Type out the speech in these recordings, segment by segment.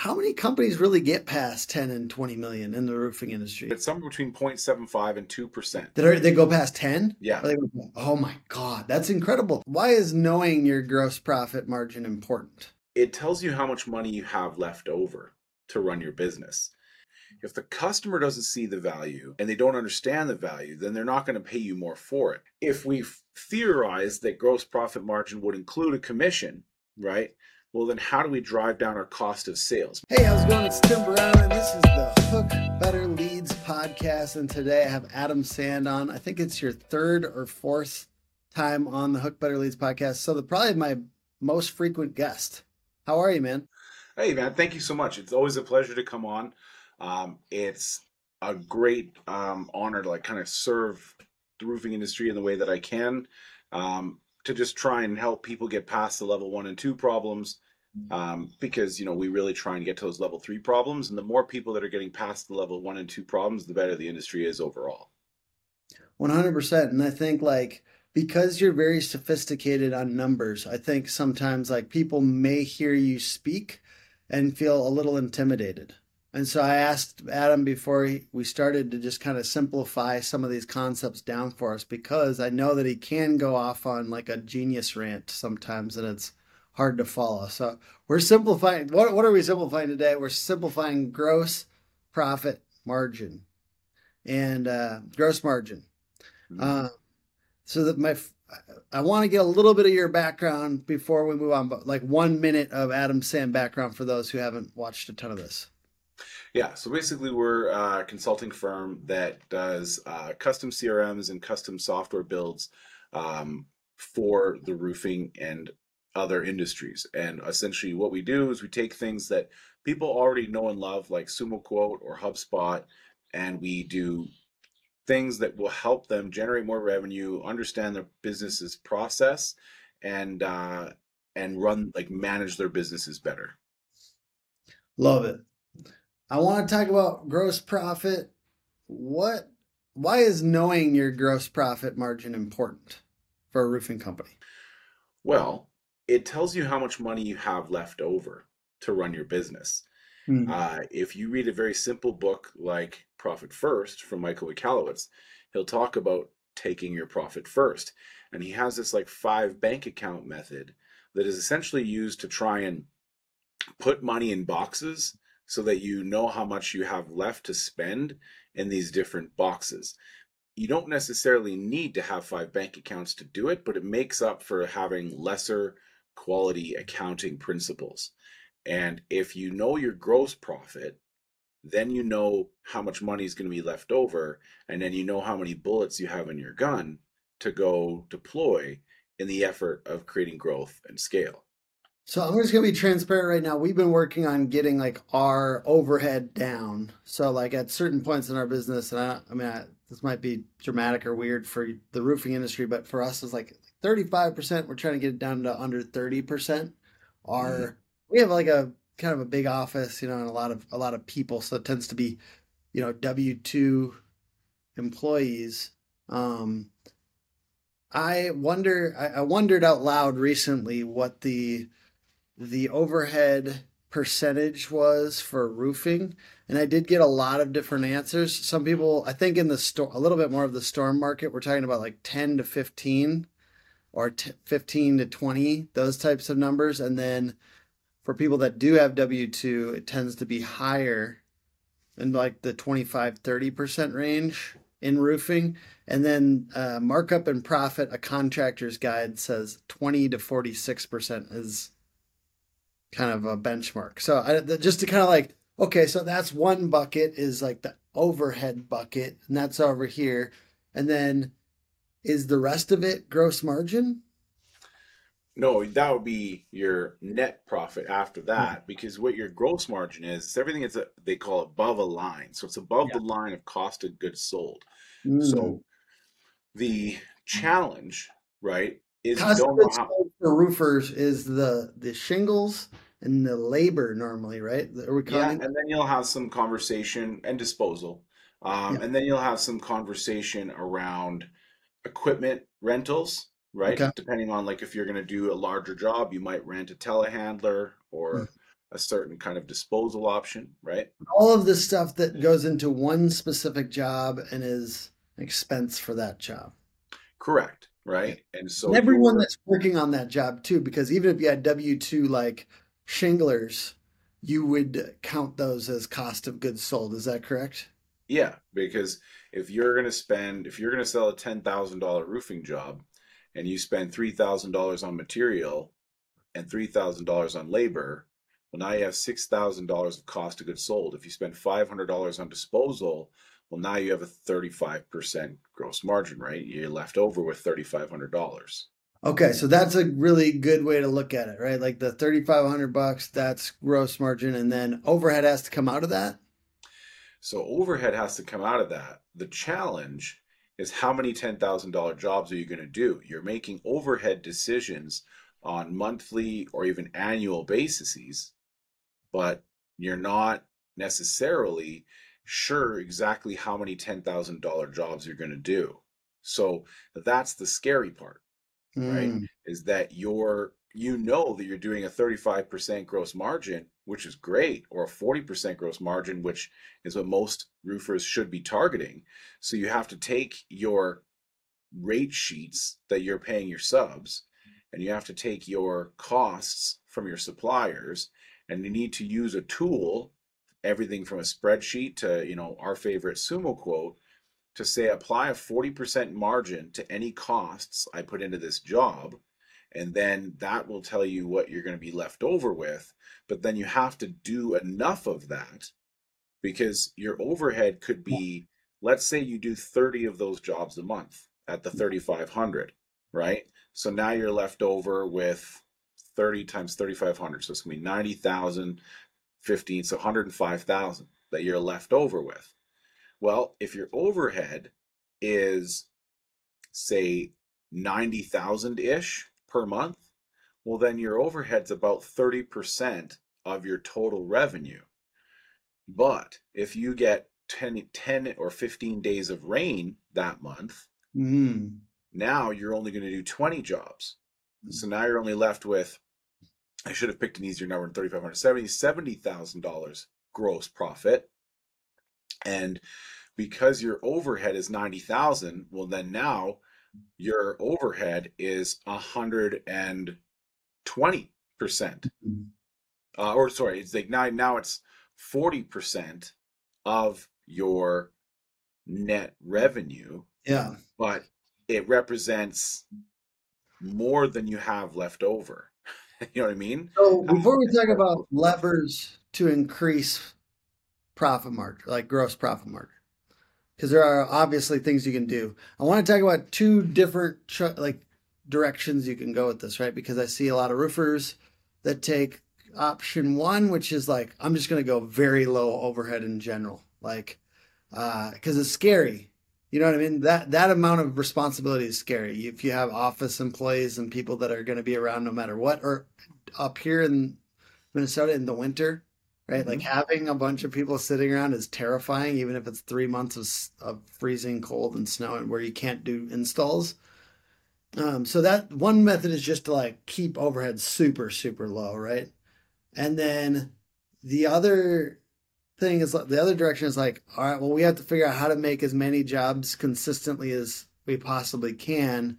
how many companies really get past 10 and 20 million in the roofing industry? It's somewhere between 0.75 and 2%. That are, they go past 10? Yeah. Go, oh my God, that's incredible. Why is knowing your gross profit margin important? It tells you how much money you have left over to run your business. If the customer doesn't see the value and they don't understand the value, then they're not going to pay you more for it. If we theorize that gross profit margin would include a commission, right? Well, then how do we drive down our cost of sales? Hey, how's it going? It's Tim Brown, and this is the Hook Better Leads podcast. And today I have Adam Sand on. I think it's your third or fourth time on the Hook Better Leads podcast. So, the probably my most frequent guest. How are you, man? Hey, man. Thank you so much. It's always a pleasure to come on. Um, it's a great um, honor to like kind of serve the roofing industry in the way that I can. Um, to just try and help people get past the level one and two problems um, because you know we really try and get to those level three problems and the more people that are getting past the level one and two problems the better the industry is overall. 100% and i think like because you're very sophisticated on numbers i think sometimes like people may hear you speak and feel a little intimidated. And so I asked Adam before we started to just kind of simplify some of these concepts down for us because I know that he can go off on like a genius rant sometimes and it's hard to follow. So we're simplifying. What, what are we simplifying today? We're simplifying gross profit margin and uh, gross margin. Mm-hmm. Uh, so that my, I want to get a little bit of your background before we move on, but like one minute of Adam Sand background for those who haven't watched a ton of this. Yeah, so basically, we're a consulting firm that does uh, custom CRMs and custom software builds um, for the roofing and other industries. And essentially, what we do is we take things that people already know and love, like SumoQuote or HubSpot, and we do things that will help them generate more revenue, understand their business's process, and uh, and run like manage their businesses better. Love it. I want to talk about gross profit. What why is knowing your gross profit margin important for a roofing company? Well, it tells you how much money you have left over to run your business. Mm-hmm. Uh, if you read a very simple book like Profit First from Michael Michalowicz, he'll talk about taking your profit first. And he has this like five bank account method that is essentially used to try and put money in boxes so that you know how much you have left to spend in these different boxes. You don't necessarily need to have five bank accounts to do it, but it makes up for having lesser quality accounting principles. And if you know your gross profit, then you know how much money is going to be left over, and then you know how many bullets you have in your gun to go deploy in the effort of creating growth and scale. So I'm just gonna be transparent right now. We've been working on getting like our overhead down. So like at certain points in our business, and I, I mean, I, this might be dramatic or weird for the roofing industry, but for us, it's like 35%. We're trying to get it down to under 30%. Our mm-hmm. we have like a kind of a big office, you know, and a lot of a lot of people, so it tends to be, you know, W two employees. Um, I wonder. I, I wondered out loud recently what the the overhead percentage was for roofing and i did get a lot of different answers some people i think in the store a little bit more of the storm market we're talking about like 10 to 15 or t- 15 to 20 those types of numbers and then for people that do have w2 it tends to be higher in like the 25 30% range in roofing and then uh, markup and profit a contractor's guide says 20 to 46% is kind of a benchmark. So I, just to kind of like, okay, so that's one bucket is like the overhead bucket, and that's over here. And then is the rest of it gross margin? No, that would be your net profit after that, because what your gross margin is, it's everything is a, they call above a line. So it's above yeah. the line of cost of goods sold. Mm. So the challenge, right, is cost of goods sold for roofers is the the shingles and the labor normally, right? Are we yeah, and then you'll have some conversation and disposal, um, yeah. and then you'll have some conversation around equipment rentals, right? Okay. Depending on like if you're going to do a larger job, you might rent a telehandler or hmm. a certain kind of disposal option, right? All of this stuff that mm. goes into one specific job and is expense for that job. Correct. Right. And so and everyone that's working on that job too, because even if you had W two like shinglers, you would count those as cost of goods sold. Is that correct? Yeah, because if you're going to spend, if you're going to sell a ten thousand dollar roofing job, and you spend three thousand dollars on material and three thousand dollars on labor, well, now you have six thousand dollars of cost of goods sold. If you spend five hundred dollars on disposal, well, now you have a thirty-five percent gross margin, right? You're left over with thirty-five hundred dollars. Okay, so that's a really good way to look at it, right? Like the thirty-five hundred bucks, that's gross margin, and then overhead has to come out of that. So overhead has to come out of that. The challenge is how many $10,000 jobs are you going to do? You're making overhead decisions on monthly or even annual bases, but you're not necessarily sure exactly how many $10,000 jobs you're going to do. So that's the scary part, mm. right? Is that you're you know that you're doing a 35% gross margin, which is great, or a 40% gross margin, which is what most roofers should be targeting. So you have to take your rate sheets that you're paying your subs and you have to take your costs from your suppliers and you need to use a tool everything from a spreadsheet to you know our favorite SumoQuote to say apply a 40% margin to any costs i put into this job and then that will tell you what you're going to be left over with but then you have to do enough of that because your overhead could be let's say you do 30 of those jobs a month at the mm-hmm. 3500 right? So now you're left over with 30 times 3500 so it's going to be 90,000 15 so 105,000 that you're left over with. Well if your overhead is say 90,000 ish per month, well, then your overhead's about 30% of your total revenue. But if you get 10, 10 or 15 days of rain that month, mm. now you're only going to do 20 jobs. Mm. So now you're only left with, I should have picked an easier number than 3,570, $70,000 gross profit. And because your overhead is 90,000, well, then now your overhead is a hundred and twenty percent. Mm-hmm. Uh, or sorry, it's like now now it's forty percent of your net revenue. Yeah. But it represents more than you have left over. you know what I mean? So before we talk about levers to increase profit margin, like gross profit margin, because there are obviously things you can do. I want to talk about two different like directions you can go with this, right? Because I see a lot of roofers that take option one, which is like I'm just going to go very low overhead in general, like because uh, it's scary. You know what I mean? That that amount of responsibility is scary. If you have office employees and people that are going to be around no matter what, or up here in Minnesota in the winter, right? Mm-hmm. Like having a bunch of people sitting around is terrifying, even if it's three months of, of freezing cold and snow and where you can't do installs. Um, so that one method is just to like keep overhead super, super low, right? And then the other thing is the other direction is like, all right, well, we have to figure out how to make as many jobs consistently as we possibly can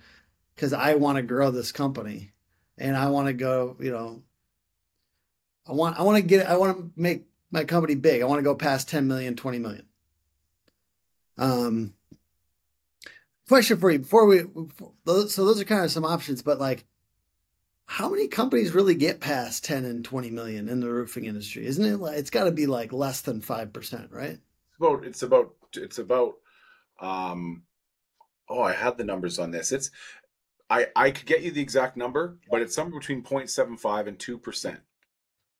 because I want to grow this company and I want to go, you know, I want I want to get I want to make my company big. I want to go past 10 million, 20 million. Um question for you before we so those are kind of some options but like how many companies really get past 10 and 20 million in the roofing industry isn't it like it's got to be like less than 5% right it's about it's about it's about um oh i have the numbers on this it's i i could get you the exact number but it's somewhere between 0.75 and 2%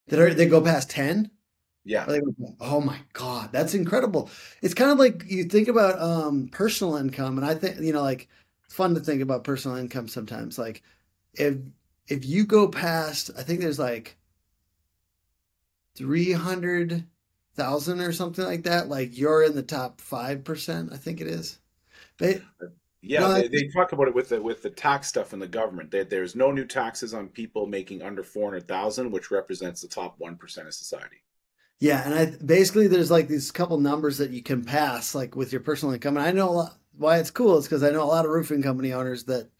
that are they go past 10 yeah. They, oh my god that's incredible. It's kind of like you think about um personal income and i think you know like it's fun to think about personal income sometimes. Like if if you go past i think there's like 300,000 or something like that like you're in the top 5% i think it is. But Yeah, no, they, they, talk about it with the with the tax stuff in the government. That there's no new taxes on people making under four hundred thousand, which represents the top one percent of society. Yeah, and I basically there's like these couple numbers that you can pass, like with your personal income. And I know lot, why it's cool is because I know a lot of roofing company owners that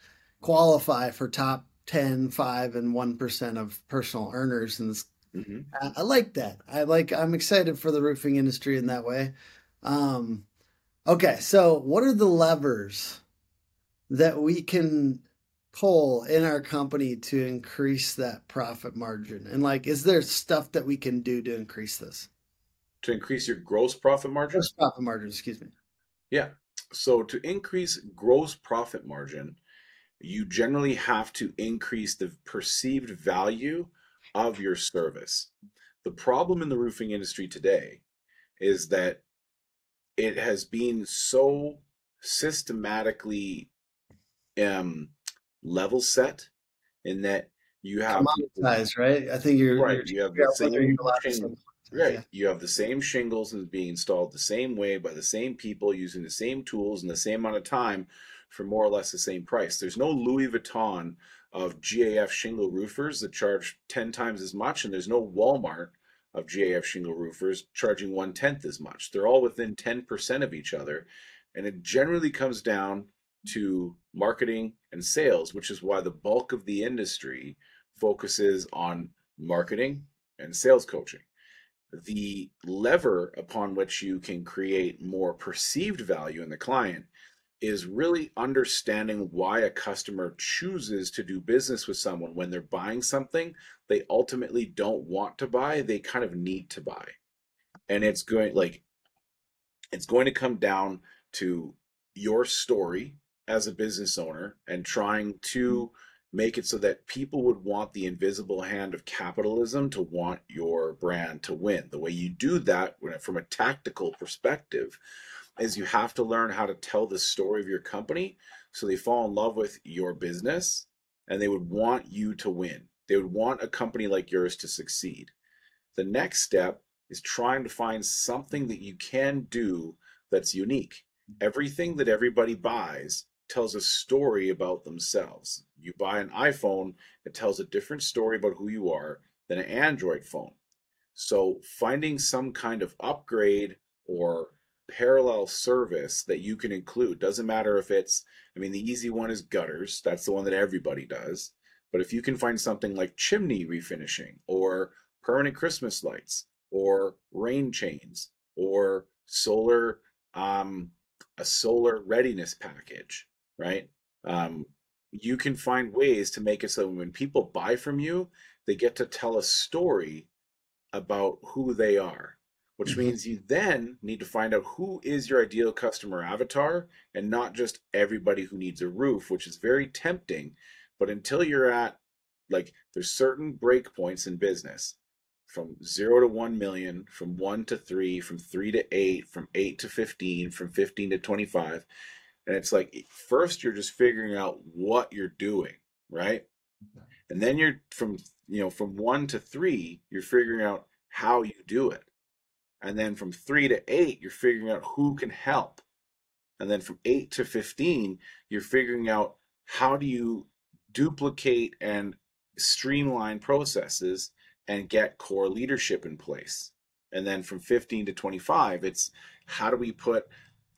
qualify for top 10, 5, and one percent of personal earners, and mm-hmm. I, I, like that. I like. I'm excited for the roofing industry in that way. Um, okay, so what are the levers? That we can pull in our company to increase that profit margin? And like, is there stuff that we can do to increase this? To increase your gross profit margin? Gross profit margin, excuse me. Yeah. So to increase gross profit margin, you generally have to increase the perceived value of your service. The problem in the roofing industry today is that it has been so systematically um, level set in that you have commoditized, right? I think you're right. You're, you have the same shingles, right. Yeah. You have the same shingles and being installed the same way by the same people using the same tools in the same amount of time for more or less the same price. There's no Louis Vuitton of GAF shingle roofers that charge ten times as much, and there's no Walmart of GAF shingle roofers charging one tenth as much. They're all within ten percent of each other, and it generally comes down to marketing and sales, which is why the bulk of the industry focuses on marketing and sales coaching. The lever upon which you can create more perceived value in the client is really understanding why a customer chooses to do business with someone when they're buying something they ultimately don't want to buy, they kind of need to buy. And it's going like it's going to come down to your story as a business owner and trying to mm-hmm. make it so that people would want the invisible hand of capitalism to want your brand to win. The way you do that from a tactical perspective is you have to learn how to tell the story of your company so they fall in love with your business and they would want you to win. They would want a company like yours to succeed. The next step is trying to find something that you can do that's unique. Mm-hmm. Everything that everybody buys tells a story about themselves. You buy an iPhone, it tells a different story about who you are than an Android phone. So finding some kind of upgrade or parallel service that you can include doesn't matter if it's I mean the easy one is gutters, that's the one that everybody does. But if you can find something like chimney refinishing or permanent Christmas lights or rain chains or solar um, a solar readiness package right? Um, you can find ways to make it so when people buy from you, they get to tell a story about who they are, which mm-hmm. means you then need to find out who is your ideal customer avatar and not just everybody who needs a roof, which is very tempting. But until you're at like, there's certain breakpoints in business from zero to 1 million, from one to three, from three to eight, from eight to 15, from 15 to 25 and it's like first you're just figuring out what you're doing, right? And then you're from you know from 1 to 3, you're figuring out how you do it. And then from 3 to 8, you're figuring out who can help. And then from 8 to 15, you're figuring out how do you duplicate and streamline processes and get core leadership in place. And then from 15 to 25, it's how do we put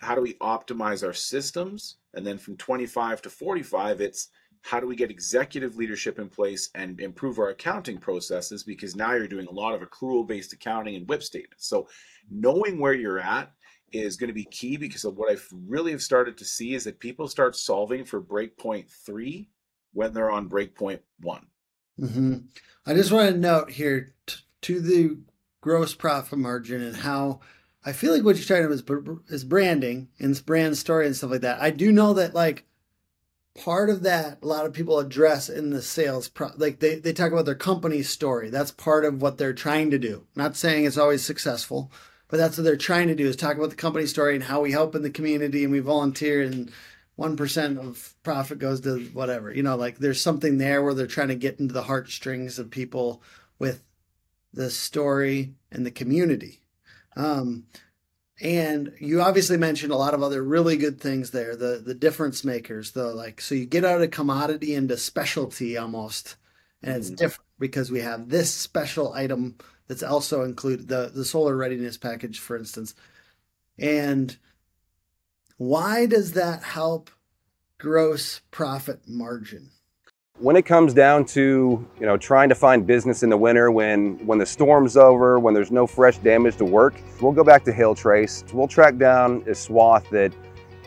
how do we optimize our systems? And then from 25 to 45, it's how do we get executive leadership in place and improve our accounting processes? Because now you're doing a lot of accrual based accounting and WIP statements. So knowing where you're at is going to be key because of what I've really have started to see is that people start solving for breakpoint three when they're on breakpoint one. Mm-hmm. I just want to note here t- to the gross profit margin and how I feel like what you're talking about is, is branding and brand story and stuff like that. I do know that like part of that a lot of people address in the sales pro like they, they talk about their company story. That's part of what they're trying to do. not saying it's always successful, but that's what they're trying to do is talk about the company story and how we help in the community and we volunteer and one percent of profit goes to whatever. You know, like there's something there where they're trying to get into the heartstrings of people with the story and the community um, and you obviously mentioned a lot of other really good things there the the difference makers the like so you get out of commodity into specialty almost and it's mm-hmm. different because we have this special item that's also included the the solar readiness package for instance and why does that help gross profit margin when it comes down to you know trying to find business in the winter when when the storm's over when there's no fresh damage to work we'll go back to HailTrace. We'll track down a swath that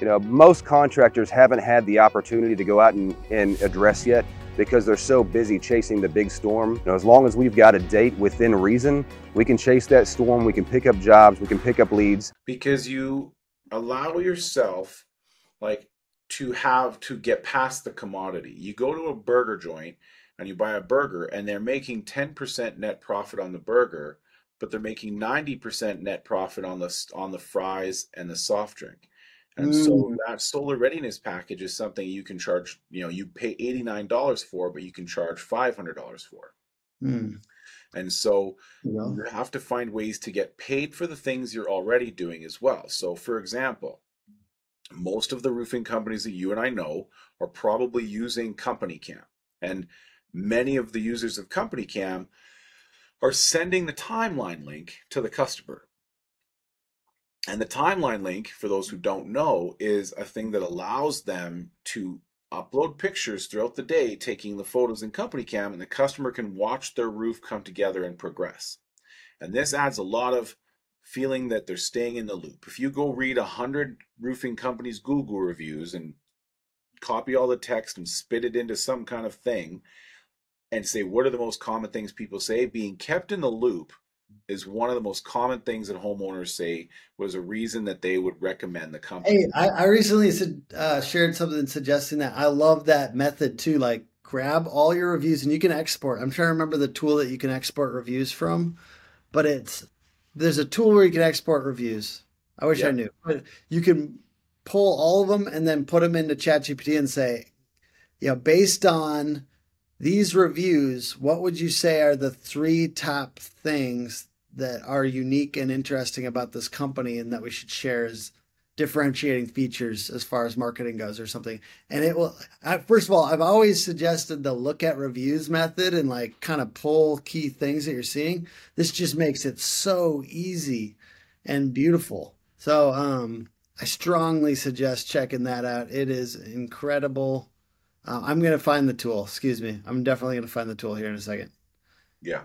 you know most contractors haven't had the opportunity to go out and, and address yet because they're so busy chasing the big storm. You know as long as we've got a date within reason we can chase that storm we can pick up jobs we can pick up leads. Because you allow yourself like to have to get past the commodity. You go to a burger joint and you buy a burger and they're making 10% net profit on the burger, but they're making 90% net profit on the on the fries and the soft drink. And mm. so that solar readiness package is something you can charge, you know, you pay $89 for, but you can charge $500 for. Mm. And so yeah. you have to find ways to get paid for the things you're already doing as well. So for example, most of the roofing companies that you and I know are probably using CompanyCam. And many of the users of CompanyCam are sending the timeline link to the customer. And the timeline link, for those who don't know, is a thing that allows them to upload pictures throughout the day taking the photos in CompanyCam, and the customer can watch their roof come together and progress. And this adds a lot of feeling that they're staying in the loop. If you go read a hundred roofing companies' Google reviews and copy all the text and spit it into some kind of thing and say what are the most common things people say, being kept in the loop is one of the most common things that homeowners say was a reason that they would recommend the company. Hey, I, I recently uh, shared something suggesting that I love that method too. Like grab all your reviews and you can export. I'm trying to remember the tool that you can export reviews from, but it's there's a tool where you can export reviews. I wish yep. I knew, but you can pull all of them and then put them into ChatGPT and say, you know, based on these reviews, what would you say are the three top things that are unique and interesting about this company and that we should share as differentiating features as far as marketing goes or something. And it will, first of all, I've always suggested the look at reviews method and like kind of pull key things that you're seeing. This just makes it so easy and beautiful. So, um, I strongly suggest checking that out. It is incredible. Uh, I'm to find the tool. Excuse me. I'm definitely to find the tool here in a second. Yeah.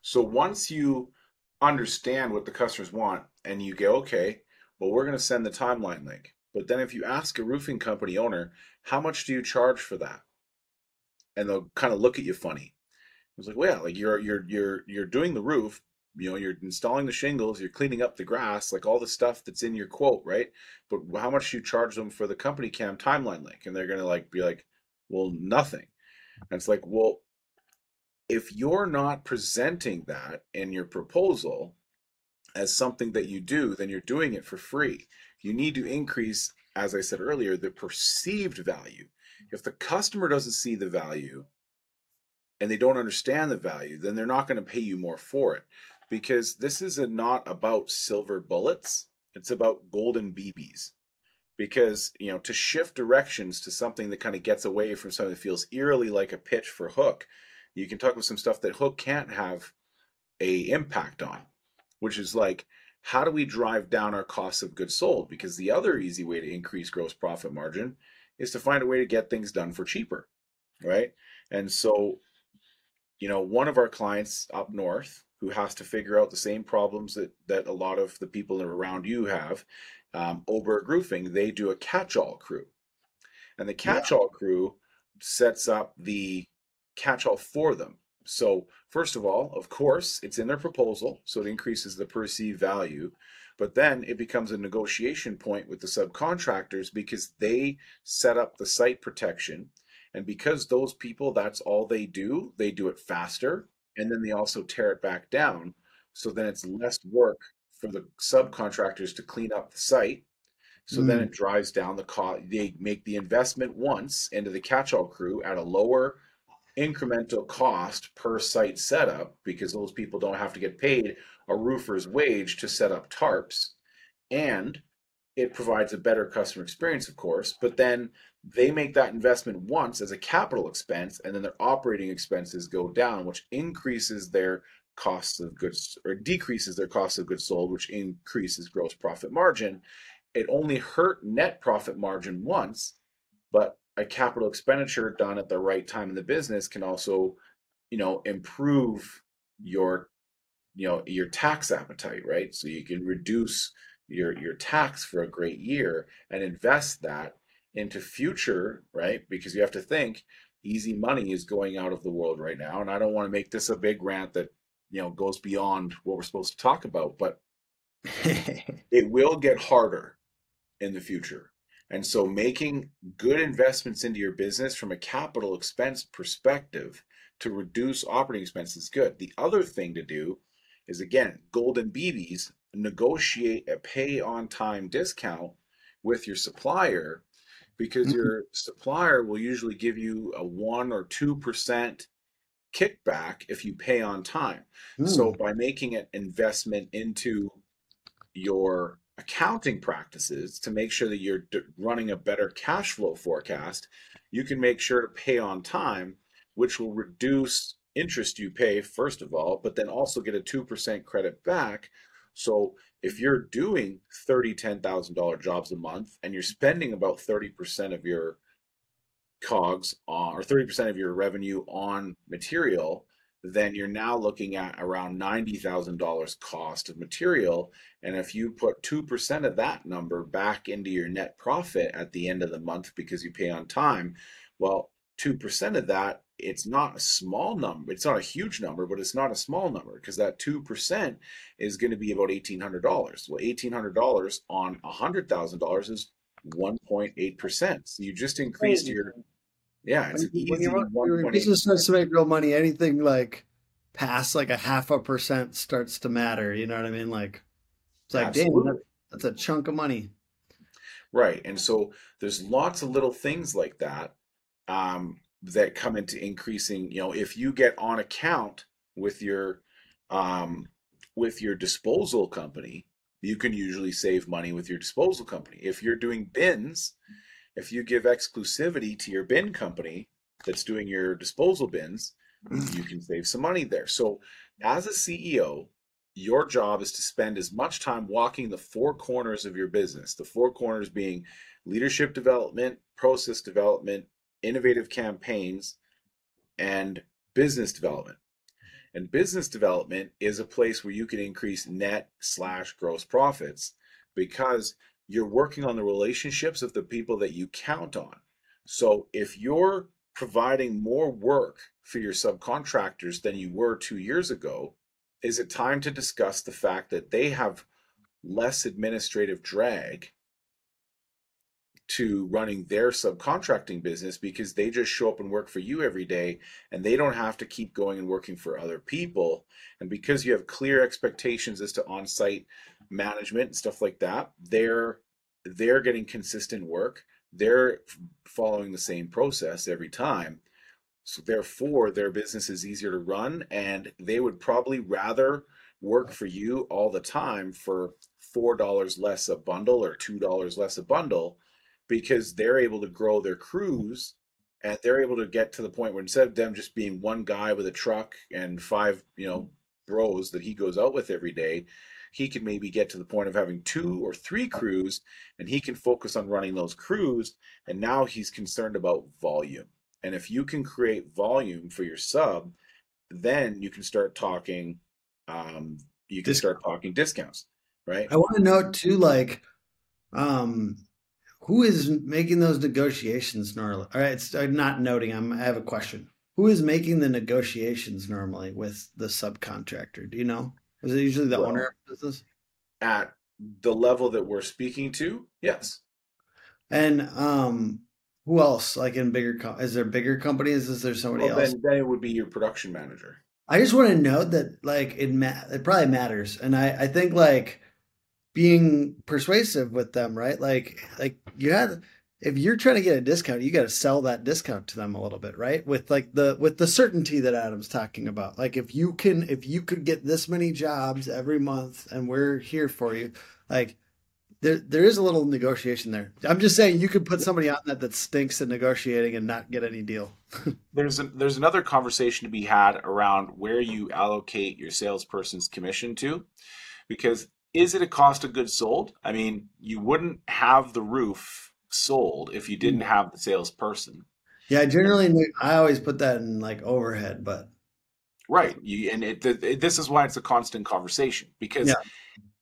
So once you understand what the customers want and you go, okay, well, we're going to send the timeline link. But then if you ask a roofing company owner, how much do you charge for that? And they'll kind of look at you funny. It's like, well, yeah, like you're you're you're you're doing the roof, you know, you're installing the shingles, you're cleaning up the grass, like all the stuff that's in your quote, right? But how much do you charge them for the CompanyCam timeline link? And they're gonna like be like, well, nothing. And it's like, well, if you're not presenting that in your proposal, as something that you do, then you're doing it for free. You need to increase, as I said earlier, the perceived value. Mm-hmm. If the customer doesn't see the value and they don't understand the value, then they're not going to pay you more for it because this is not about silver bullets. It's about golden BBs. Because, you know, to shift directions to something that kind of gets away from something that feels eerily like a pitch for Hook, you can talk about some stuff that Hook can't have a impact on which is like, how do we drive down our costs of goods sold? Because the other easy way to increase gross profit margin is to find a way to get things done for cheaper, right? And so, you know, one of our clients up north who has to figure out the same problems that that a lot of the people around you have, um, Oberg Roofing, they do a catch-all crew, and the catch-all yeah. crew sets up the catch-all for them. So, first of all, of course, it's in their proposal, so it increases the perceived value. But then it becomes a negotiation point with the subcontractors because they set up the site protection. And because those people, that's all they do, they do it faster. And then they also tear it back down. So then it's less work for the subcontractors to clean up the site. So mm. then it drives down the cost. They make the investment once into the catch all crew at a lower incremental cost per site setup because those people don't have to get paid a roofer's wage to set up tarps and it provides a better customer experience, of course, but then they make that investment once as a capital expense, and then their operating expenses go down, which increases their costs of goods or decreases their cost of goods sold, which increases gross profit margin. It only hurt net profit margin once, but a capital expenditure done at the right time in the business can also, you know, improve your, you know, your tax appetite, right? So you can reduce your your tax for a great year and invest that into future, right? Because you have to think easy money is going out of the world right now. And I don't want to make this a big rant that, you know, goes beyond what we're supposed to talk about, but it will get harder in the future. And so making good investments into your business from a capital expense perspective to reduce operating expenses is good. The other thing to do is again, golden BBs, negotiate a pay on time discount with your supplier because mm-hmm. your supplier will usually give you a 1 or 2% kickback if you pay on time. So by making an investment into your accounting practices to make sure that you're running a better cash flow forecast, you can make sure to pay on time, which will reduce interest you pay first of all, but then also get a 2% credit back. So if you're doing 30 $10,000 jobs a month and you're spending about 30% of your cogs on or 30% of your revenue on material, then you're now looking at around $90,000 cost of material. And if you put 2% of that number back into your net profit at the end of the month because you pay on time, well, 2% of that it's not a small number. It's not a huge number, but it's not a small number because that 2% is going to be about $1,800. Well, $1,800 on $100,000 is 1.8%. So you just increased your, yeah, it's when, when your business starts to make real money, anything like past like a half a percent starts to matter. You know what I mean? Like, it's like, Absolutely. damn, that's a chunk of money. Right. And so there's lots of little things like that. Um, that come into increasing you know if you get on account with your um with your disposal company you can usually save money with your disposal company if you're doing bins if you give exclusivity to your bin company that's doing your disposal bins mm. you can save some money there so as a ceo your job is to spend as much time walking the four corners of your business the four corners being leadership development process development innovative campaigns, and business development. And business development is a place where you can increase net slash gross profits because you're working on the relationships of the people that you count on. So if you're providing more work for your subcontractors than you were two years ago, is it time to discuss the fact that they have less administrative drag to running their subcontracting business because they just show up and work for you every day and they don't have to keep going and working for other people. And because you have clear expectations as to on-site management and stuff like that, they're they're getting consistent work. They're following the same process every time. So therefore their business is easier to run and they would probably rather work for you all the time for $4 less a bundle or $2 less a bundle because they're able to grow their crews and they're able to get to the point where instead of them just being one guy with a truck and five, you know, bros that he goes out with every day, he can maybe get to the point of having two or three crews and he can focus on running those crews. And now he's concerned about volume. And if you can create volume for your sub, then you can start talking, um, you can start talking discounts, right? I want to note too, like, um, who is making those negotiations normally? All right, it's I'm not noting. I'm, I have a question. Who is making the negotiations normally with the subcontractor? Do you know? Is it usually the well, owner of the business? At the level that we're speaking to, yes. And um, who else? Like in bigger, is there bigger companies? Is there somebody well, else? Then, then it would be your production manager. I just want to note that like it ma- it probably matters, and I I think like being persuasive with them, right? Like like you had if you're trying to get a discount, you got to sell that discount to them a little bit, right? With like the with the certainty that Adam's talking about. Like if you can if you could get this many jobs every month and we're here for you, like there there is a little negotiation there. I'm just saying you could put somebody on that that stinks at negotiating and not get any deal. there's a, there's another conversation to be had around where you allocate your salesperson's commission to, because is it a cost of goods sold? I mean, you wouldn't have the roof sold if you didn't mm. have the salesperson. Yeah, generally I always put that in like overhead, but right. You and it, it this is why it's a constant conversation because. Yeah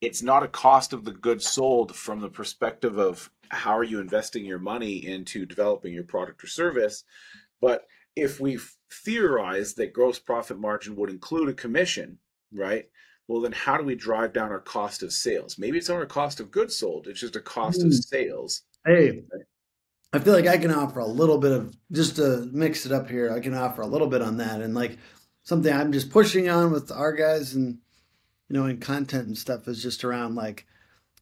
it's not a cost of the goods sold from the perspective of how are you investing your money into developing your product or service but if we theorize that gross profit margin would include a commission right well then how do we drive down our cost of sales maybe it's not our cost of goods sold it's just a cost mm. of sales hey i feel like i can offer a little bit of just to mix it up here i can offer a little bit on that and like something i'm just pushing on with our guys and you know, in content and stuff is just around like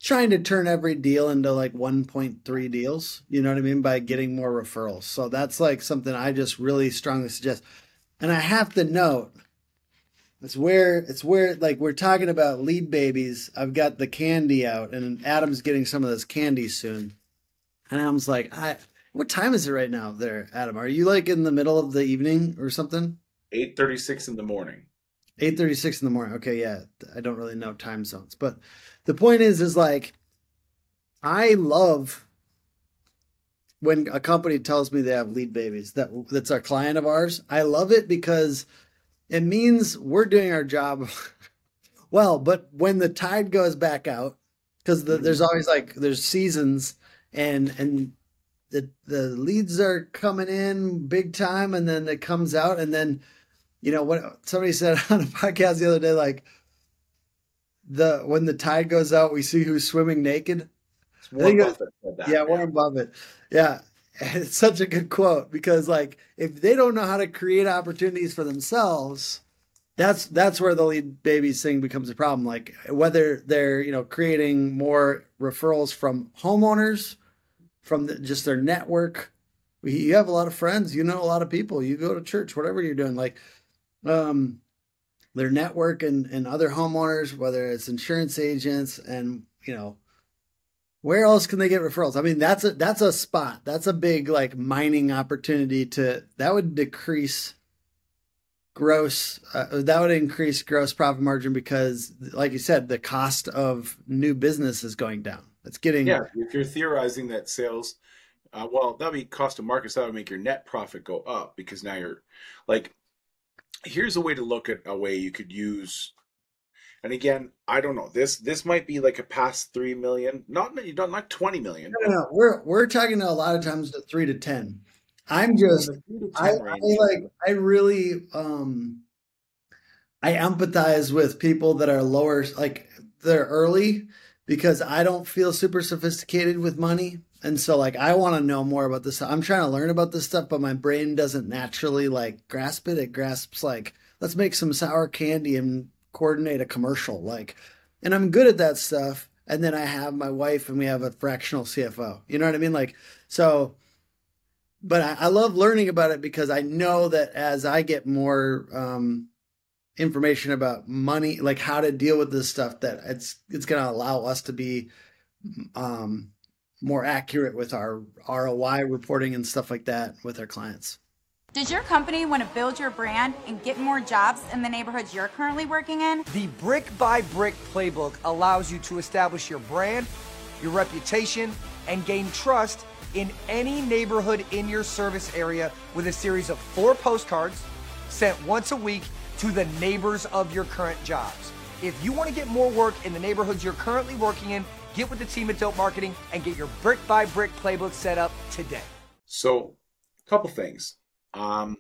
trying to turn every deal into like 1.3 deals, you know what I mean, by getting more referrals. So that's like something I just really strongly suggest. And I have to note, it's where it's where like we're talking about lead babies. I've got the candy out, and Adam's getting some of this candy soon. And Adam's like, I what time is it right now there, Adam? Are you like in the middle of the evening or something? 8:36 in the morning. 8:36 in the morning. Okay, yeah. I don't really know time zones, but the point is is like I love when a company tells me they have lead babies that that's our client of ours. I love it because it means we're doing our job well, but when the tide goes back out because the, there's mm-hmm. always like there's seasons and and the the leads are coming in big time and then it comes out and then you know what somebody said on a podcast the other day like the when the tide goes out we see who's swimming naked Warren Buffett said that, yeah, Warren Buffett. Yeah. It's such a good quote because like if they don't know how to create opportunities for themselves, that's that's where the lead babies thing becomes a problem. Like whether they're, you know, creating more referrals from homeowners, from the, just their network. You have a lot of friends, you know a lot of people, you go to church, whatever you're doing. Like um, their network and, and other homeowners, whether it's insurance agents and, you know, where else can they get referrals? I mean, that's a, that's a spot. That's a big like mining opportunity to, that would decrease gross, uh, that would increase gross profit margin because like you said, the cost of new business is going down. It's getting, yeah. If you're theorizing that sales, uh, well, that'd be cost of markets. That would make your net profit go up because now you're like here's a way to look at a way you could use and again i don't know this this might be like a past 3 million not not not 20 million no, no, no. we're we're talking a lot of times to 3 to 10 i'm just I, I like i really um i empathize with people that are lower like they're early because i don't feel super sophisticated with money and so like I want to know more about this. I'm trying to learn about this stuff, but my brain doesn't naturally like grasp it. It grasps like let's make some sour candy and coordinate a commercial. Like, and I'm good at that stuff. And then I have my wife and we have a fractional CFO. You know what I mean? Like, so, but I, I love learning about it because I know that as I get more um, information about money, like how to deal with this stuff, that it's it's going to allow us to be um, more accurate with our ROI reporting and stuff like that with our clients. Does your company want to build your brand and get more jobs in the neighborhoods you're currently working in? The Brick by Brick playbook allows you to establish your brand, your reputation, and gain trust in any neighborhood in your service area with a series of four postcards sent once a week to the neighbors of your current jobs. If you want to get more work in the neighborhoods you're currently working in, Get with the team at Dope Marketing and get your brick by brick playbook set up today. So, a couple things. Um,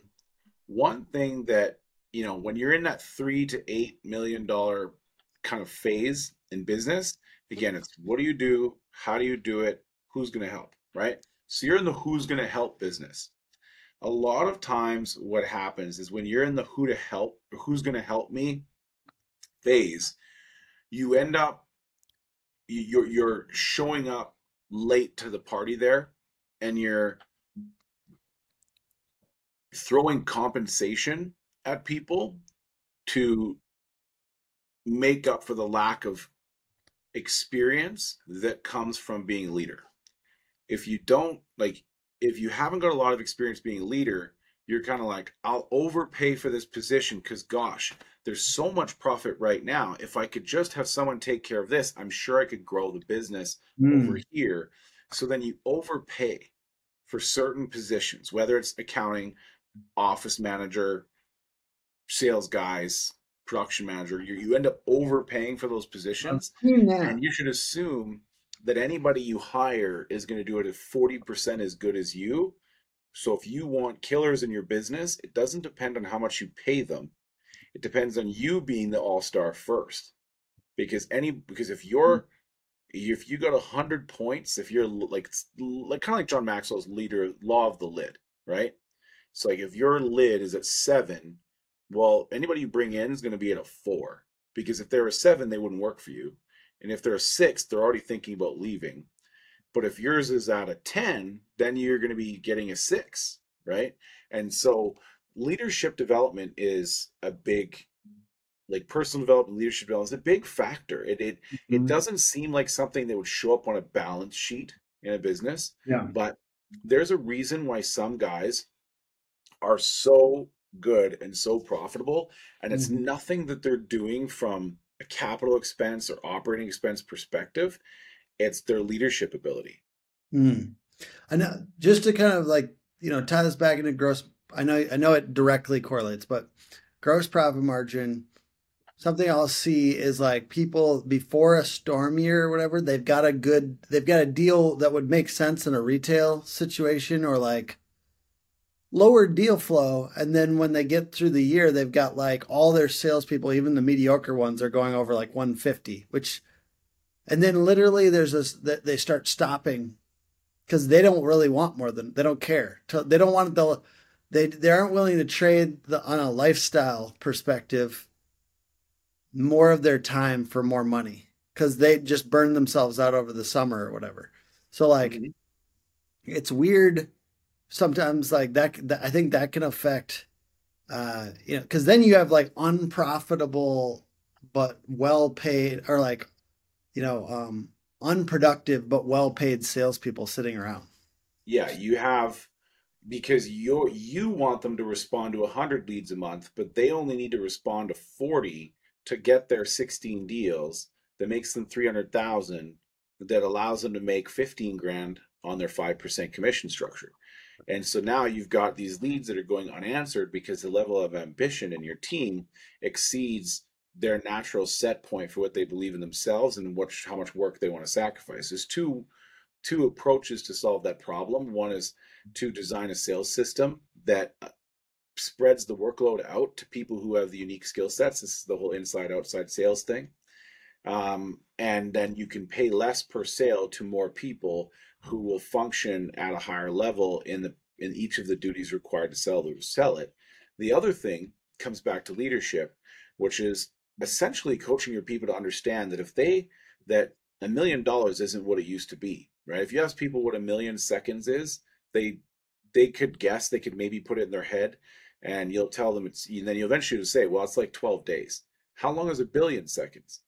one thing that you know when you're in that three to eight million dollar kind of phase in business, again, it's what do you do, how do you do it, who's going to help, right? So you're in the who's going to help business. A lot of times, what happens is when you're in the who to help, who's going to help me phase, you end up you're you're showing up late to the party there and you're throwing compensation at people to make up for the lack of experience that comes from being a leader. If you don't like if you haven't got a lot of experience being a leader, you're kind of like, I'll overpay for this position because, gosh, there's so much profit right now. If I could just have someone take care of this, I'm sure I could grow the business mm. over here. So then you overpay for certain positions, whether it's accounting, office manager, sales guys, production manager. You, you end up overpaying for those positions. And you should assume that anybody you hire is going to do it at 40% as good as you. So if you want killers in your business, it doesn't depend on how much you pay them. It depends on you being the all-star first. Because any because if you're if you got a hundred points, if you're like like kind of like John Maxwell's leader law of the lid, right? So like if your lid is at seven, well, anybody you bring in is going to be at a four because if they're a seven, they wouldn't work for you. And if they're a six, they're already thinking about leaving. But if yours is at a 10, then you're going to be getting a six, right? And so leadership development is a big like personal development leadership development is a big factor it it, mm-hmm. it doesn't seem like something that would show up on a balance sheet in a business yeah but there's a reason why some guys are so good and so profitable and it's mm-hmm. nothing that they're doing from a capital expense or operating expense perspective it's their leadership ability mm. i know just to kind of like you know tie this back into gross i know i know it directly correlates but gross profit margin something i'll see is like people before a storm year or whatever they've got a good they've got a deal that would make sense in a retail situation or like lower deal flow. And then when they get through the year, they've got like all their salespeople, even the mediocre ones, are going over like 150, which, and then literally there's this, they start stopping because they don't really want more than, they don't care. They don't want the, they, they aren't willing to trade the, on a lifestyle perspective more of their time for more money because they just burn themselves out over the summer or whatever. So like, mm-hmm. it's weird sometimes like that, that I think that can affect uh you know because then you have like unprofitable but well paid or like you know um unproductive but well paid salespeople sitting around. Yeah, you have because you you want them to respond to 100 leads a month, but they only need to respond to 40 to get their 16 deals that makes them 300,000 that allows them to make 15 grand on their 5% commission structure. And so now you've got these leads that are going unanswered because the level of ambition in your team exceeds their natural set point for what they believe in themselves and what how much work they want to sacrifice. There's two two approaches to solve that problem. One is to design a sales system that uh, spreads the workload out to people who have the unique skill sets. This is the whole inside outside sales thing. Um, and then you can pay less per sale to more people who will function at a higher level in the in each of the duties required to sell to sell it. The other thing comes back to leadership, which is essentially coaching your people to understand that if they that a million dollars isn't what it used to be, right? If you ask people what a million seconds is, they they could guess, they could maybe put it in their head, and you'll tell them it's and then you eventually say, well, it's like 12 days. How long is a billion seconds?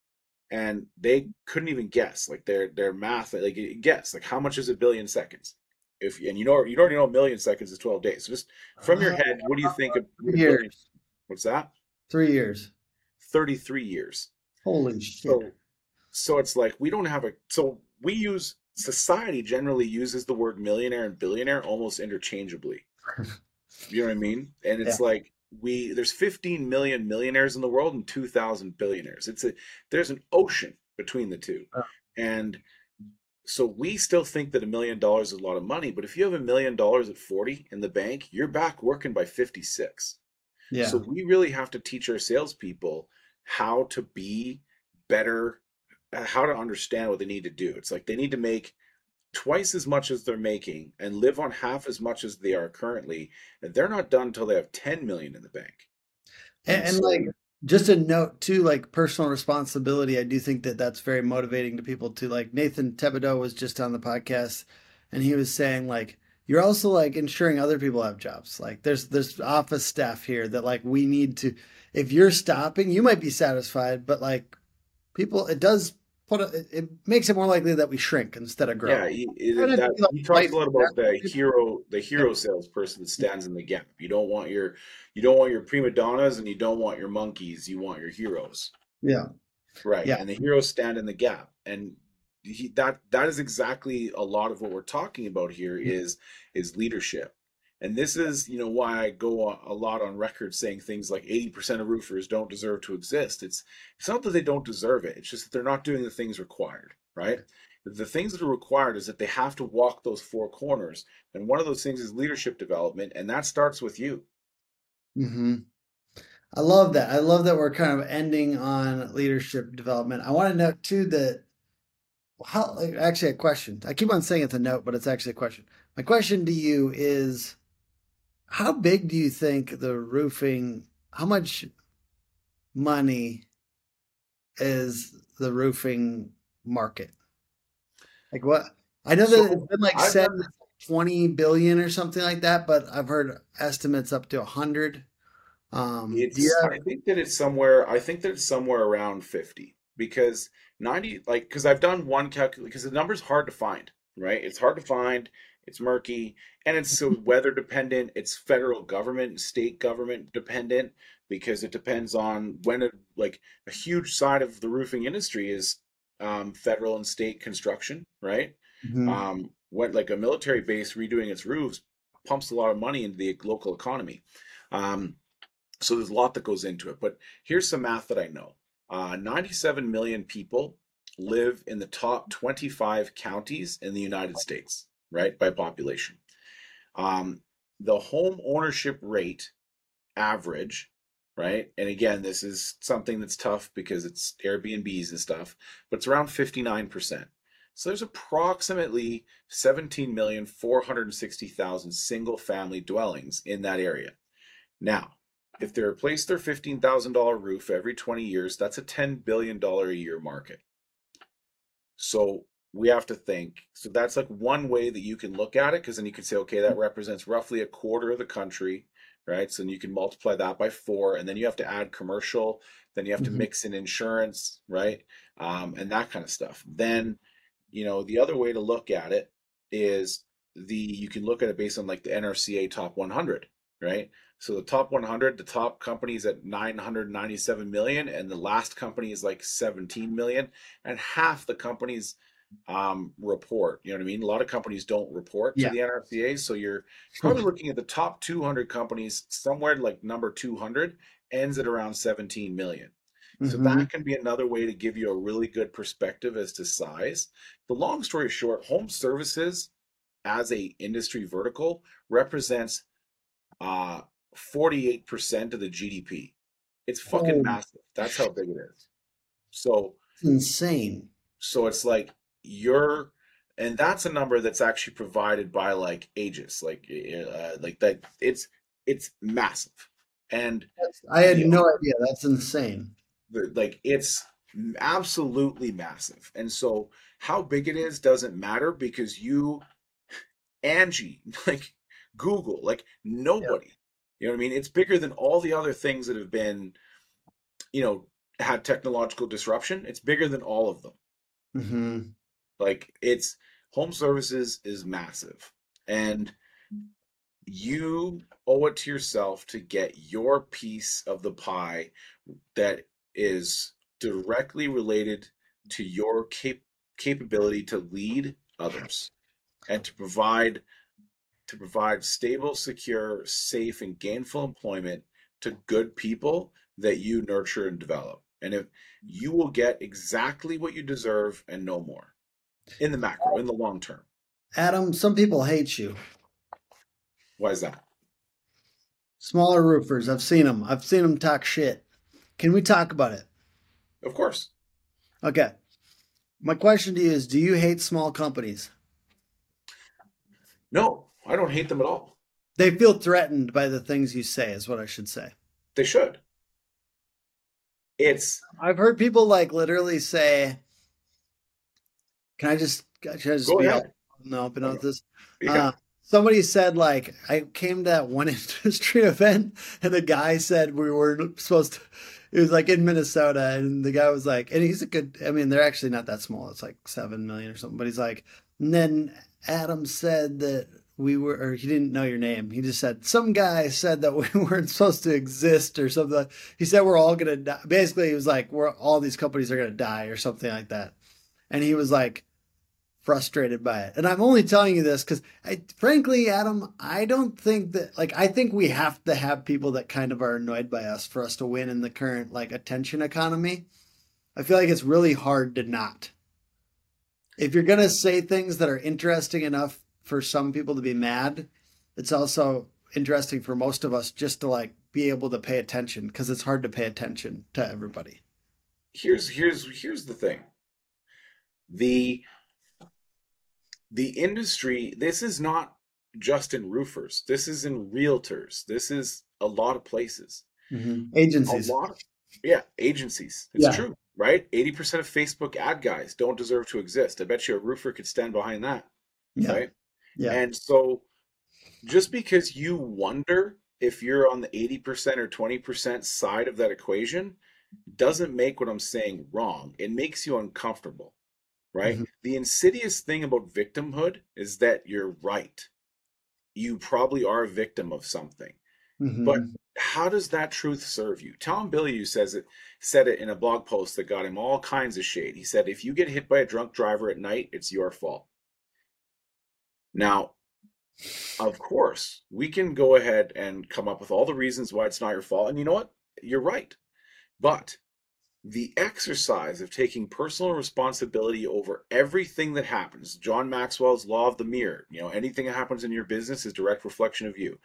And they couldn't even guess like their their math like guess like how much is a billion seconds? If and you know you already know a million seconds is 12 days. So just from your head what do you think of years. What's that? Three years. 33 years. Holy shit. so, so it's like we don't have a so we use society generally uses the word millionaire and billionaire almost interchangeably. You know what i mean? And it's yeah. like we there's 15 million millionaires in the world and 2000 billionaires. It's a there's an ocean between the two. Oh. and so we still think that a million dollars is a lot of money but if you have a million dollars at 40 in the bank you're back working by 56 yeah. so we really have to teach our salespeople how to be better uh, how to understand what they need to do. It's like they need to make twice as much as they're making and live on half as much as they are currently and they're not done until they have 10 million in the bank. And, and, so, like just a note too like personal responsibility i do think that that's very motivating to people to like nathan Thibodeau was just on the podcast and he was saying like you're also like ensuring other people have jobs. Like there's there's office staff here that like we need to if you're stopping you might be satisfied but like people it does put a, it makes it more likely that we shrink instead of grow. Yeah, he, that, he talks a lot about the hero, the hero salesperson that stands in the gap. You don't want your, you don't want your prima donnas, and you don't want your monkeys. You want your heroes. Yeah, right. Yeah. and the heroes stand in the gap, and he, that that is exactly a lot of what we're talking about here mm-hmm. is is leadership and this is, you know, why I go a lot on record saying things like 80% of roofers don't deserve to exist. It's it's not that they don't deserve it. It's just that they're not doing the things required, right? The things that are required is that they have to walk those four corners. And one of those things is leadership development, and that starts with you. Mm-hmm. I love that. I love that we're kind of ending on leadership development. I want to note too that how actually a question. I keep on saying it's a note, but it's actually a question. My question to you is how big do you think the roofing? How much money is the roofing market? Like what? I know that so it's been like said done, twenty billion or something like that, but I've heard estimates up to hundred. Um, it's, have, I think that it's somewhere. I think that it's somewhere around fifty because ninety, like, because I've done one calculation because the number's hard to find. Right, it's hard to find it's murky and it's so weather dependent it's federal government state government dependent because it depends on when it like a huge side of the roofing industry is um, federal and state construction right? Mm-hmm. um, what like a military base redoing its roofs pumps a lot of money into the local economy. Um, so there's a lot that goes into it but here's some math that i know. Uh, 97 million people live in the top 25 counties in the united states right, by population. Um, the home ownership rate average, right? And again, this is something that's tough because it's Airbnbs and stuff, but it's around 59%. So there's approximately 17,460,000 single family dwellings in that area. Now, if they replace their $15,000 roof every 20 years, that's a $10 billion a year market. So we have to think. So that's like one way that you can look at it, because then you can say, okay, that represents roughly a quarter of the country, right? So then you can multiply that by four, and then you have to add commercial, then you have to mm-hmm. mix in insurance, right? Um, and that kind of stuff. Then, you know, the other way to look at it is the you can look at it based on like the NRCA top 100, right? So the top 100, the top company is at 997 million, and the last company is like 17 million, and half the companies um, report. You know what I mean? A lot of companies don't report to yeah. the NRCA, so you're probably looking at the top 200 companies. Somewhere like number 200 ends at around 17 million. So mm-hmm. that can be another way to give you a really good perspective as to size. The long story short, home services as a industry vertical represents uh, 48% of the GDP. It's fucking oh. massive. That's how big it is. So it's insane. So it's like you're and that's a number that's actually provided by like aegis like uh, like that it's it's massive. And i had no know, idea. That's insane. Like it's absolutely massive. And so how big it is doesn't matter because you angie like google like nobody yeah. you know what i mean? It's bigger than all the other things that have been you know had technological disruption. It's bigger than all of them. Mm-hmm. Like it's home services is massive. And you owe it to yourself to get your piece of the pie that is directly related to your cap- capability to lead others and to provide to provide stable, secure, safe and gainful employment to good people that you nurture and develop. And if you will get exactly what you deserve and no more in the macro, in the long term. Adam, some people hate you. Why is that? Smaller roofers. I've seen them. I've seen them talk shit. Can we talk about it? Of course. Okay. My question to you is Do you hate small companies? No, I don't hate them at all. They feel threatened by the things you say, is what I should say. They should. It's. I've heard people like literally say, can I just, can I just Go be ahead. no open on this? Yeah. Uh, somebody said like I came to that one industry event and the guy said we were supposed to it was like in Minnesota, and the guy was like, and he's a good. I mean, they're actually not that small. It's like seven million or something. But he's like, and then Adam said that we were, or he didn't know your name. He just said some guy said that we weren't supposed to exist or something. He said we're all gonna die. Basically, he was like, we're all these companies are gonna die or something like that. And he was like frustrated by it. And I'm only telling you this because, frankly, Adam, I don't think that like I think we have to have people that kind of are annoyed by us for us to win in the current like attention economy. I feel like it's really hard to not. If you're gonna say things that are interesting enough for some people to be mad, it's also interesting for most of us just to like be able to pay attention because it's hard to pay attention to everybody. Here's here's here's the thing. The the industry this is not just in roofers. This is in realtors. This is a lot of places. Mm-hmm. Agencies. A lot of, yeah, agencies. It's yeah. true, right? 80% of Facebook ad guys don't deserve to exist. I bet you a roofer could stand behind that. Yeah. Right? Yeah. And so just because you wonder if you're on the 80% or 20% side of that equation doesn't make what I'm saying wrong. It makes you uncomfortable, right? Mm-hmm. The insidious thing about victimhood is that you're right. You probably are a victim of something. Mm-hmm. But how does that truth serve you? Tom Bilyeu says it said it in a blog post that got him all kinds of shade. He said if you get hit by a drunk driver at night, it's your fault. Now, of course, we can go ahead and come up with all the reasons why it's not your fault. And you know what? You're right. But the exercise of taking personal responsibility over everything that happens, John Maxwell's law of the mirror, you know, anything that happens in your business is direct reflection of you.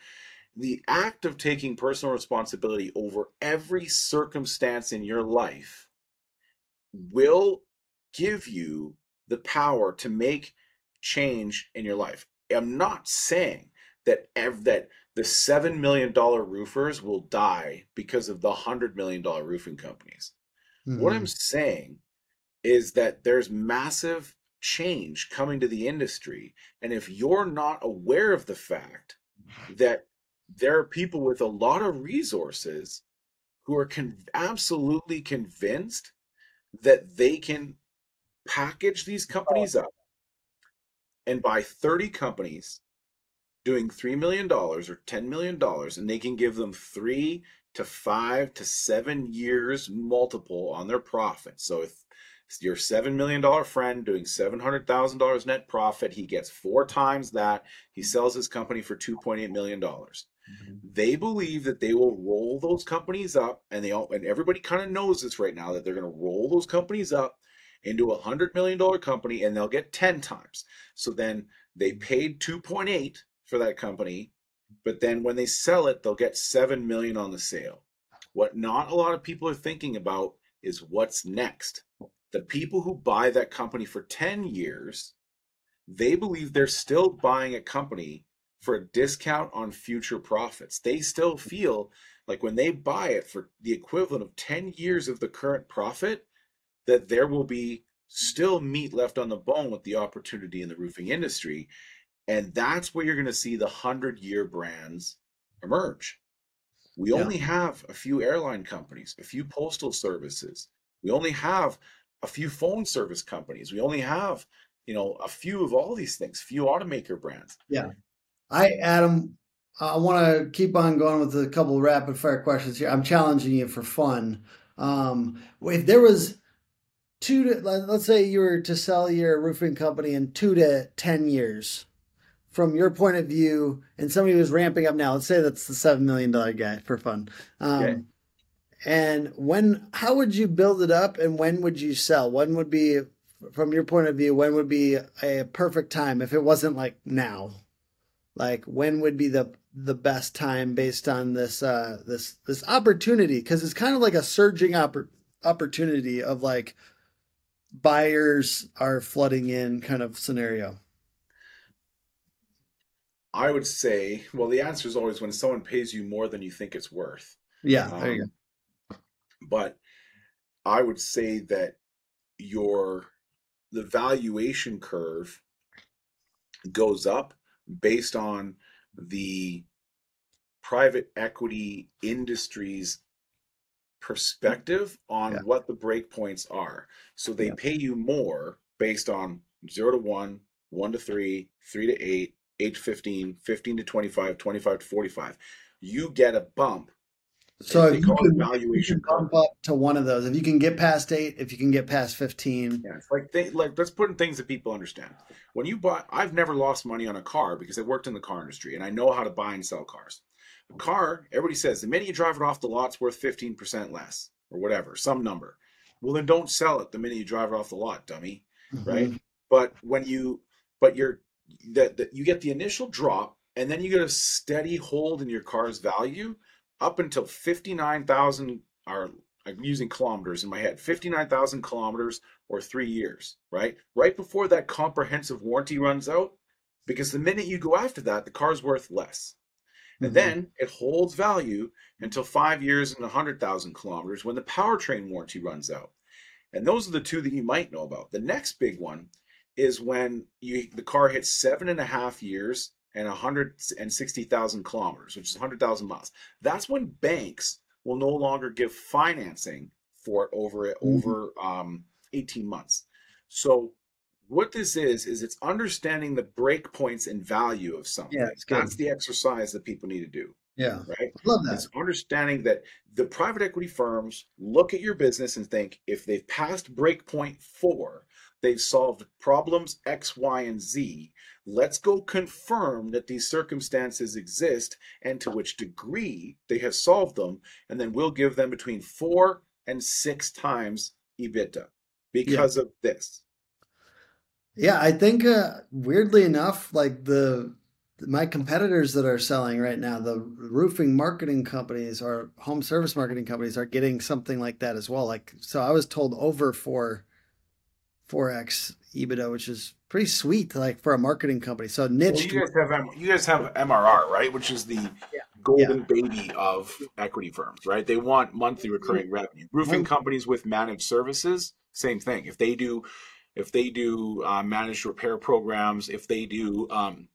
The act of taking personal responsibility over every circumstance in your life will give you the power to make change in your life. I'm not saying that ev- that the seven million dollar roofers will die because of the hundred million dollar roofing companies. Mm-hmm. What I'm saying is that there's massive change coming to the industry, and if you're not aware of the fact that there are people with a lot of resources who are con- absolutely convinced that they can package these companies up and buy 30 companies doing $3 million or $10 million, and they can give them three to five to seven years multiple on their profit. So if your $7 million friend doing $700,000 net profit, he gets four times that. He sells his company for $2.8 million. Mm-hmm. They believe that they will roll those companies up, and they all, and everybody kind of knows this right now that they're going to roll those companies up into a hundred million dollar company and they'll get 10 times. So then they paid 2.8 for that company, but then when they sell it, they'll get 7 million on the sale. What not a lot of people are thinking about is what's next. The people who buy that company for 10 years, they believe they're still buying a company for a discount on future profits. They still feel like when they buy it for the equivalent of 10 years of the current profit, that there will be still meat left on the bone with the opportunity in the roofing industry. And that's where you're going to see the 100 year brands emerge. We yeah. only have a few airline companies, a few postal services. We only have a few phone service companies. We only have, you know, a few of all these things, few automaker brands. Yeah. I, Adam, I want to keep on going with a couple rapid fire questions here. I'm challenging you for fun. Um, if there was two to let's say you were to sell your roofing company in two to ten years from your point of view and somebody who's ramping up now let's say that's the seven million dollar guy for fun um, okay. and when how would you build it up and when would you sell when would be from your point of view when would be a perfect time if it wasn't like now like when would be the the best time based on this uh this this opportunity because it's kind of like a surging oppor- opportunity of like buyers are flooding in kind of scenario? I would say, well, the answer is always when someone pays you more than you think it's worth. Yeah, um, there you go. But I would say that your the valuation curve goes up based on the private equity industry's perspective on Yeah. what the break points are. So they Yeah. pay you more based on zero to one, one to three, three to eight, to 15, 15 to 25, 25 to 45. You get a bump. So if you can, you valuation can bump up to one of those. If you can get past eight, if you can get past fifteen, Yeah, it's like they like let's put in things that people understand. When you buy, I've never lost money on a car because I worked in the car industry and I know how to buy and sell cars. A car, everybody says the minute you drive it off the lot, it's worth fifteen percent less or whatever, some number. Well, then don't sell it the minute you drive it off the lot, dummy. Right? Mhm. But when you, but you're that that you get the initial drop and then you get a steady hold in your car's value up until fifty nine thousand. Or I'm using kilometers in my head, fifty nine thousand kilometers or three years, right? Right before that comprehensive warranty runs out, because the minute you go after that, the car's worth less. And Mhm. then it holds value until five years and 100,000 kilometers when the powertrain warranty runs out. And those are the two that you might know about. The next big one is when you the car hits seven and a half years and 160,000 kilometers, which is 100,000 miles. That's when banks will no longer give financing for it over it Mhm. over um, 18 months. So what this is is it's understanding the break points and value of something. Yeah. That's the exercise that people need to do, yeah, right? I love that. It's understanding that the private equity firms look at your business and think if they've passed breakpoint four, they've solved problems X, Y, and Z. Let's go confirm that these circumstances exist and to which degree they have solved them. And then we'll give them between four and six times EBITDA because of this. Yeah, I think uh, weirdly enough, like the my competitors that are selling right now, the roofing marketing companies or home service marketing companies are getting something like that as well. Like, so I was told over four, four x EBITDA, which is pretty sweet, like for a marketing company. So Well, niche. you guys have you guys have MRR, right? Which is the golden baby of equity firms, right? They want monthly recurring revenue. Roofing companies with managed services, same thing. If they do, if they do uh, managed repair programs, if they do um,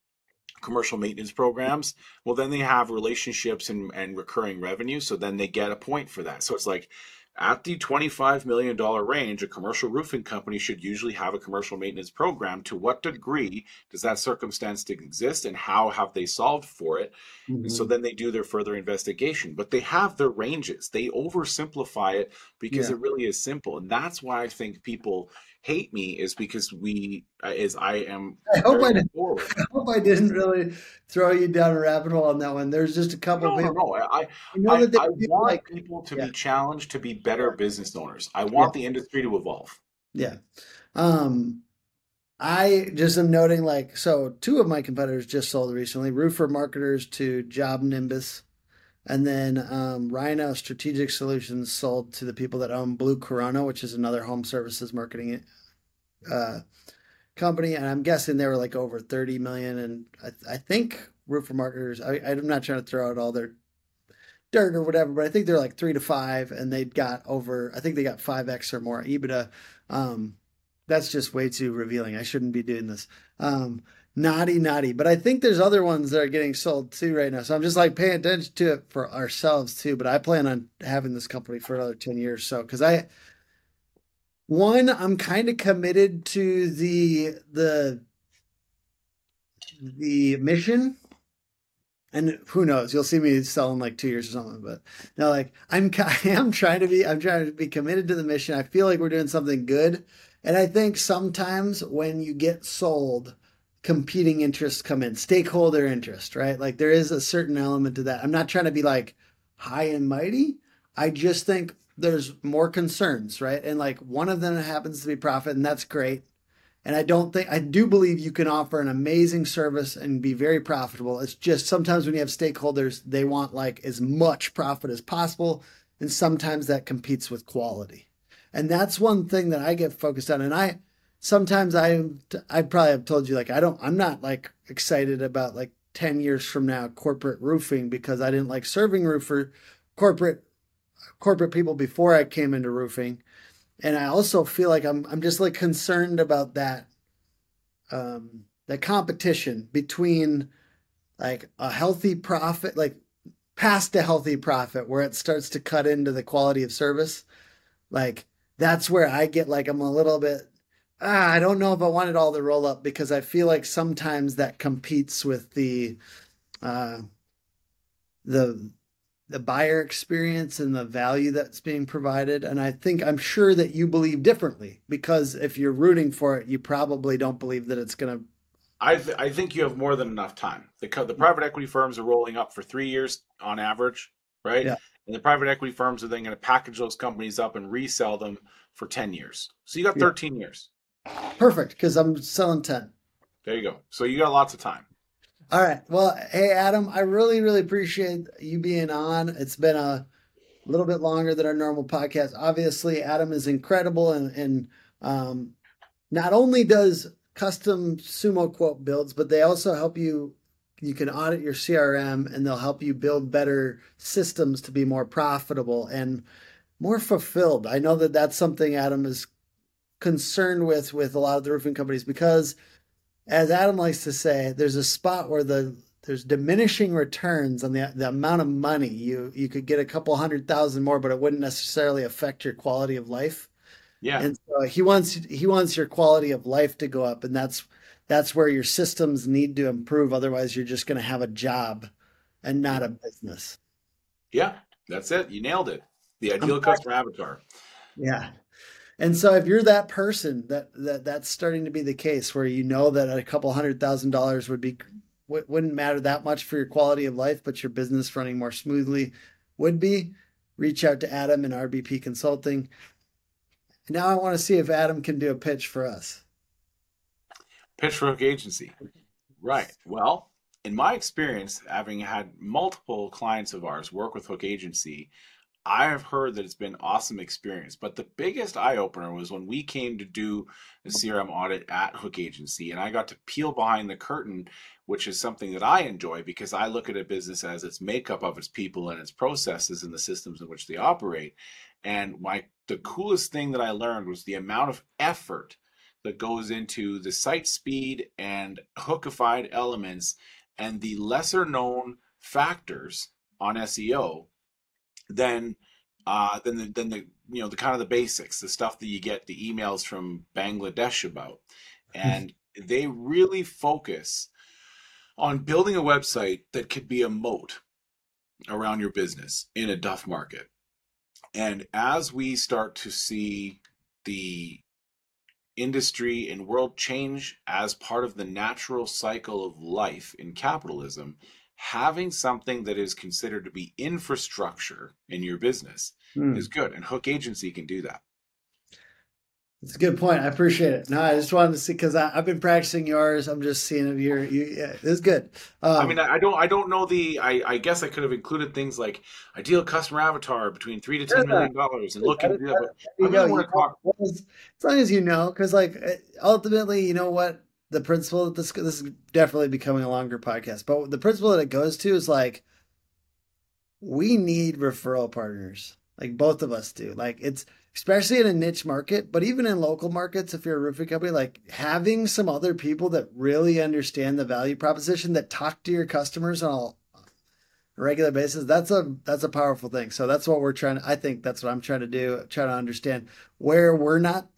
commercial maintenance programs, well, then they have relationships and, and recurring revenue. So then they get a point for that. So it's like at the $25 million range, a commercial roofing company should usually have a commercial maintenance program. To what degree does that circumstance exist and how have they solved for it? And so mm-hmm. then they do their further investigation, but they have their ranges. They oversimplify it because Yeah. it really is simple. And that's why I think people hate me is because we, uh, is I am. I hope I didn't. I hope I didn't really throw you down a rabbit hole on that one. There's just a couple No, no, people. no. I, I know I, that I want like people to yeah. be challenged to be better business owners. I want the industry to evolve. Yeah. Um I just am noting like so two of my competitors just sold recently, Roofer Marketers to JobNimbus. And then um, Rhino Strategic Solutions sold to the people that own Blue Corona, which is another home services marketing uh, company. And I'm guessing they were like over 30 million. And I, I think Roofer Marketers, I, I'm not trying to throw out all their dirt or whatever, but I think they're like three to five, and they got over. I think they got five x or more EBITDA. Um, that's just way too revealing. I shouldn't be doing this. Um, naughty, naughty. But I think there's other ones that are getting sold too right now. So I'm just like paying attention to it for ourselves too. But I plan on having this company for another ten years. So because I, one, I'm kind of committed to the the the mission and who knows you'll see me sell in like two years or something but no like i'm i'm trying to be i'm trying to be committed to the mission i feel like we're doing something good and i think sometimes when you get sold competing interests come in stakeholder interest right like there is a certain element to that i'm not trying to be like high and mighty i just think there's more concerns right and like one of them happens to be profit and that's great and I don't think, I do believe you can offer an amazing service and be very profitable. It's just sometimes when you have stakeholders, they want like as much profit as possible. And sometimes that competes with quality. And that's one thing that I get focused on. And I, sometimes I, I probably have told you, like, I don't, I'm not like excited about like 10 years from now corporate roofing because I didn't like serving roofer corporate, corporate people before I came into roofing. And I also feel like I'm I'm just like concerned about that um that competition between like a healthy profit like past a healthy profit where it starts to cut into the quality of service, like that's where I get like I'm a little bit ah, I don't know if I want it all to roll up because I feel like sometimes that competes with the uh the the buyer experience and the value that's being provided. And I think I'm sure that you believe differently because if you're rooting for it, you probably don't believe that it's going to. I, th- I think you have more than enough time. The, the private equity firms are rolling up for three years on average, right? Yeah. And the private equity firms are then going to package those companies up and resell them for 10 years. So you got 13 yeah. years. Perfect, because I'm selling 10. There you go. So you got lots of time. All right. Well, hey, Adam, I really, really appreciate you being on. It's been a little bit longer than our normal podcast. Obviously, Adam is incredible and, and um, not only does custom SumoQuote builds, but they also help you. You can audit your CRM and they'll help you build better systems to be more profitable and more fulfilled. I know that that's something Adam is concerned with with a lot of the roofing companies because as Adam likes to say, there's a spot where the there's diminishing returns on the the amount of money you you could get a couple hundred thousand more, but it wouldn't necessarily affect your quality of life. Yeah, and so he wants he wants your quality of life to go up, and that's that's where your systems need to improve. Otherwise, you're just going to have a job and not a business. Yeah, that's it. You nailed it. The ideal customer avatar. Yeah. And so if you're that person that, that that's starting to be the case where you know that a couple hundred thousand dollars would be wouldn't matter that much for your quality of life, but your business running more smoothly would be, reach out to Adam and RBP Consulting. Now I want to see if Adam can do a pitch for us. Pitch for Hook Agency. Right. Well, in my experience, having had multiple clients of ours work with Hook Agency, I have heard that it's been awesome experience. But the biggest eye opener was when we came to do the CRM audit at Hook Agency, and I got to peel behind the curtain, which is something that I enjoy because I look at a business as its makeup of its people and its processes and the systems in which they operate. And my the coolest thing that I learned was the amount of effort that goes into the site speed and hookified elements and the lesser known factors on SEO than uh, than the, than the you know the kind of the basics, the stuff that you get the emails from Bangladesh about, and they really focus on building a website that could be a moat around your business in a duff market. And as we start to see the industry and world change as part of the natural cycle of life in capitalism, having something that is considered to be infrastructure in your business mm. is good. And Hook Agency can do that. It's a good point. I appreciate it. No, I just wanted to see because I've been practicing yours. I'm just seeing if you're. You, yeah, it's good. Um, I mean, I don't. I don't know the. I, I guess I could have included things like ideal customer avatar between three to ten million dollars and look into that. But I really want to talk. As long as you know, because like ultimately, you know what the principle that this this is definitely becoming a longer podcast, but the principle that it goes to is like we need referral partners. Like both of us do. Like it's especially in a niche market, but even in local markets, if you're a roofing company, like having some other people that really understand the value proposition that talk to your customers on a regular basis, that's a that's a powerful thing. So that's what we're trying to I think that's what I'm trying to do, try to understand where we're not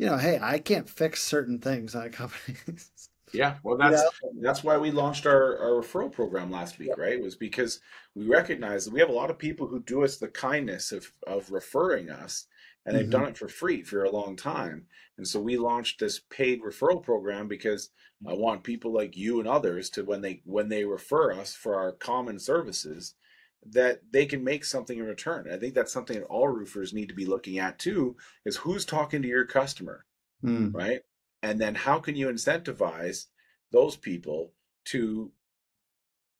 you know, hey, I can't fix certain things on companies. yeah, well, that's that's why we launched our, our referral program last week, right? It was because we recognize that we have a lot of people who do us the kindness of of referring us, and they've mm-hmm. done it for free for a long time. And so we launched this paid referral program because I want people like you and others to when they when they refer us for our common services that they can make something in return. I think that's something that all roofers need to be looking at too is who's talking to your customer, mm. right? And then how can you incentivize those people to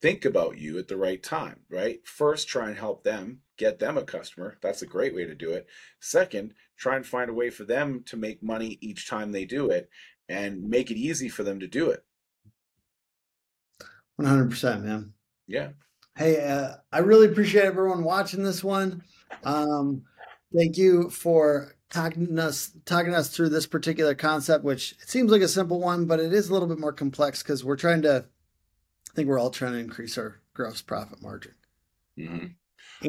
think about you at the right time, right? First, try and help them get them a customer. That's a great way to do it. Second, try and find a way for them to make money each time they do it and make it easy for them to do it. 100%, man. Yeah. Hey, uh, I really appreciate everyone watching this one. Um, thank you for talking us talking us through this particular concept, which it seems like a simple one, but it is a little bit more complex because we're trying to. I think we're all trying to increase our gross profit margin. Mm-hmm.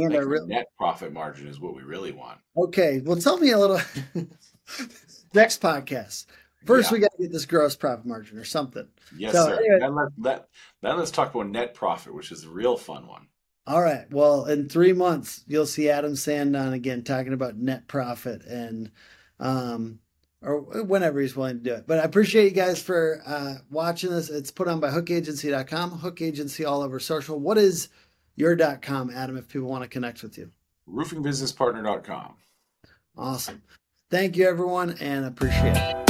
And like our real net profit margin is what we really want. Okay, well, tell me a little. Next podcast. First, Yeah. we got to get this gross profit margin or something. Yes, So, sir. anyway- Then, let, let, then let's talk about net profit, which is the real fun one. All right. Well, in three months, you'll see Adam Sand on again talking about net profit and, um, or whenever he's willing to do it. But I appreciate you guys for uh, watching this. It's put on by hookagency.com, Hook Agency all over social. What is your .com, Adam, if people want to connect with you? Roofingbusinesspartner.com. Awesome. Thank you, everyone, and appreciate it.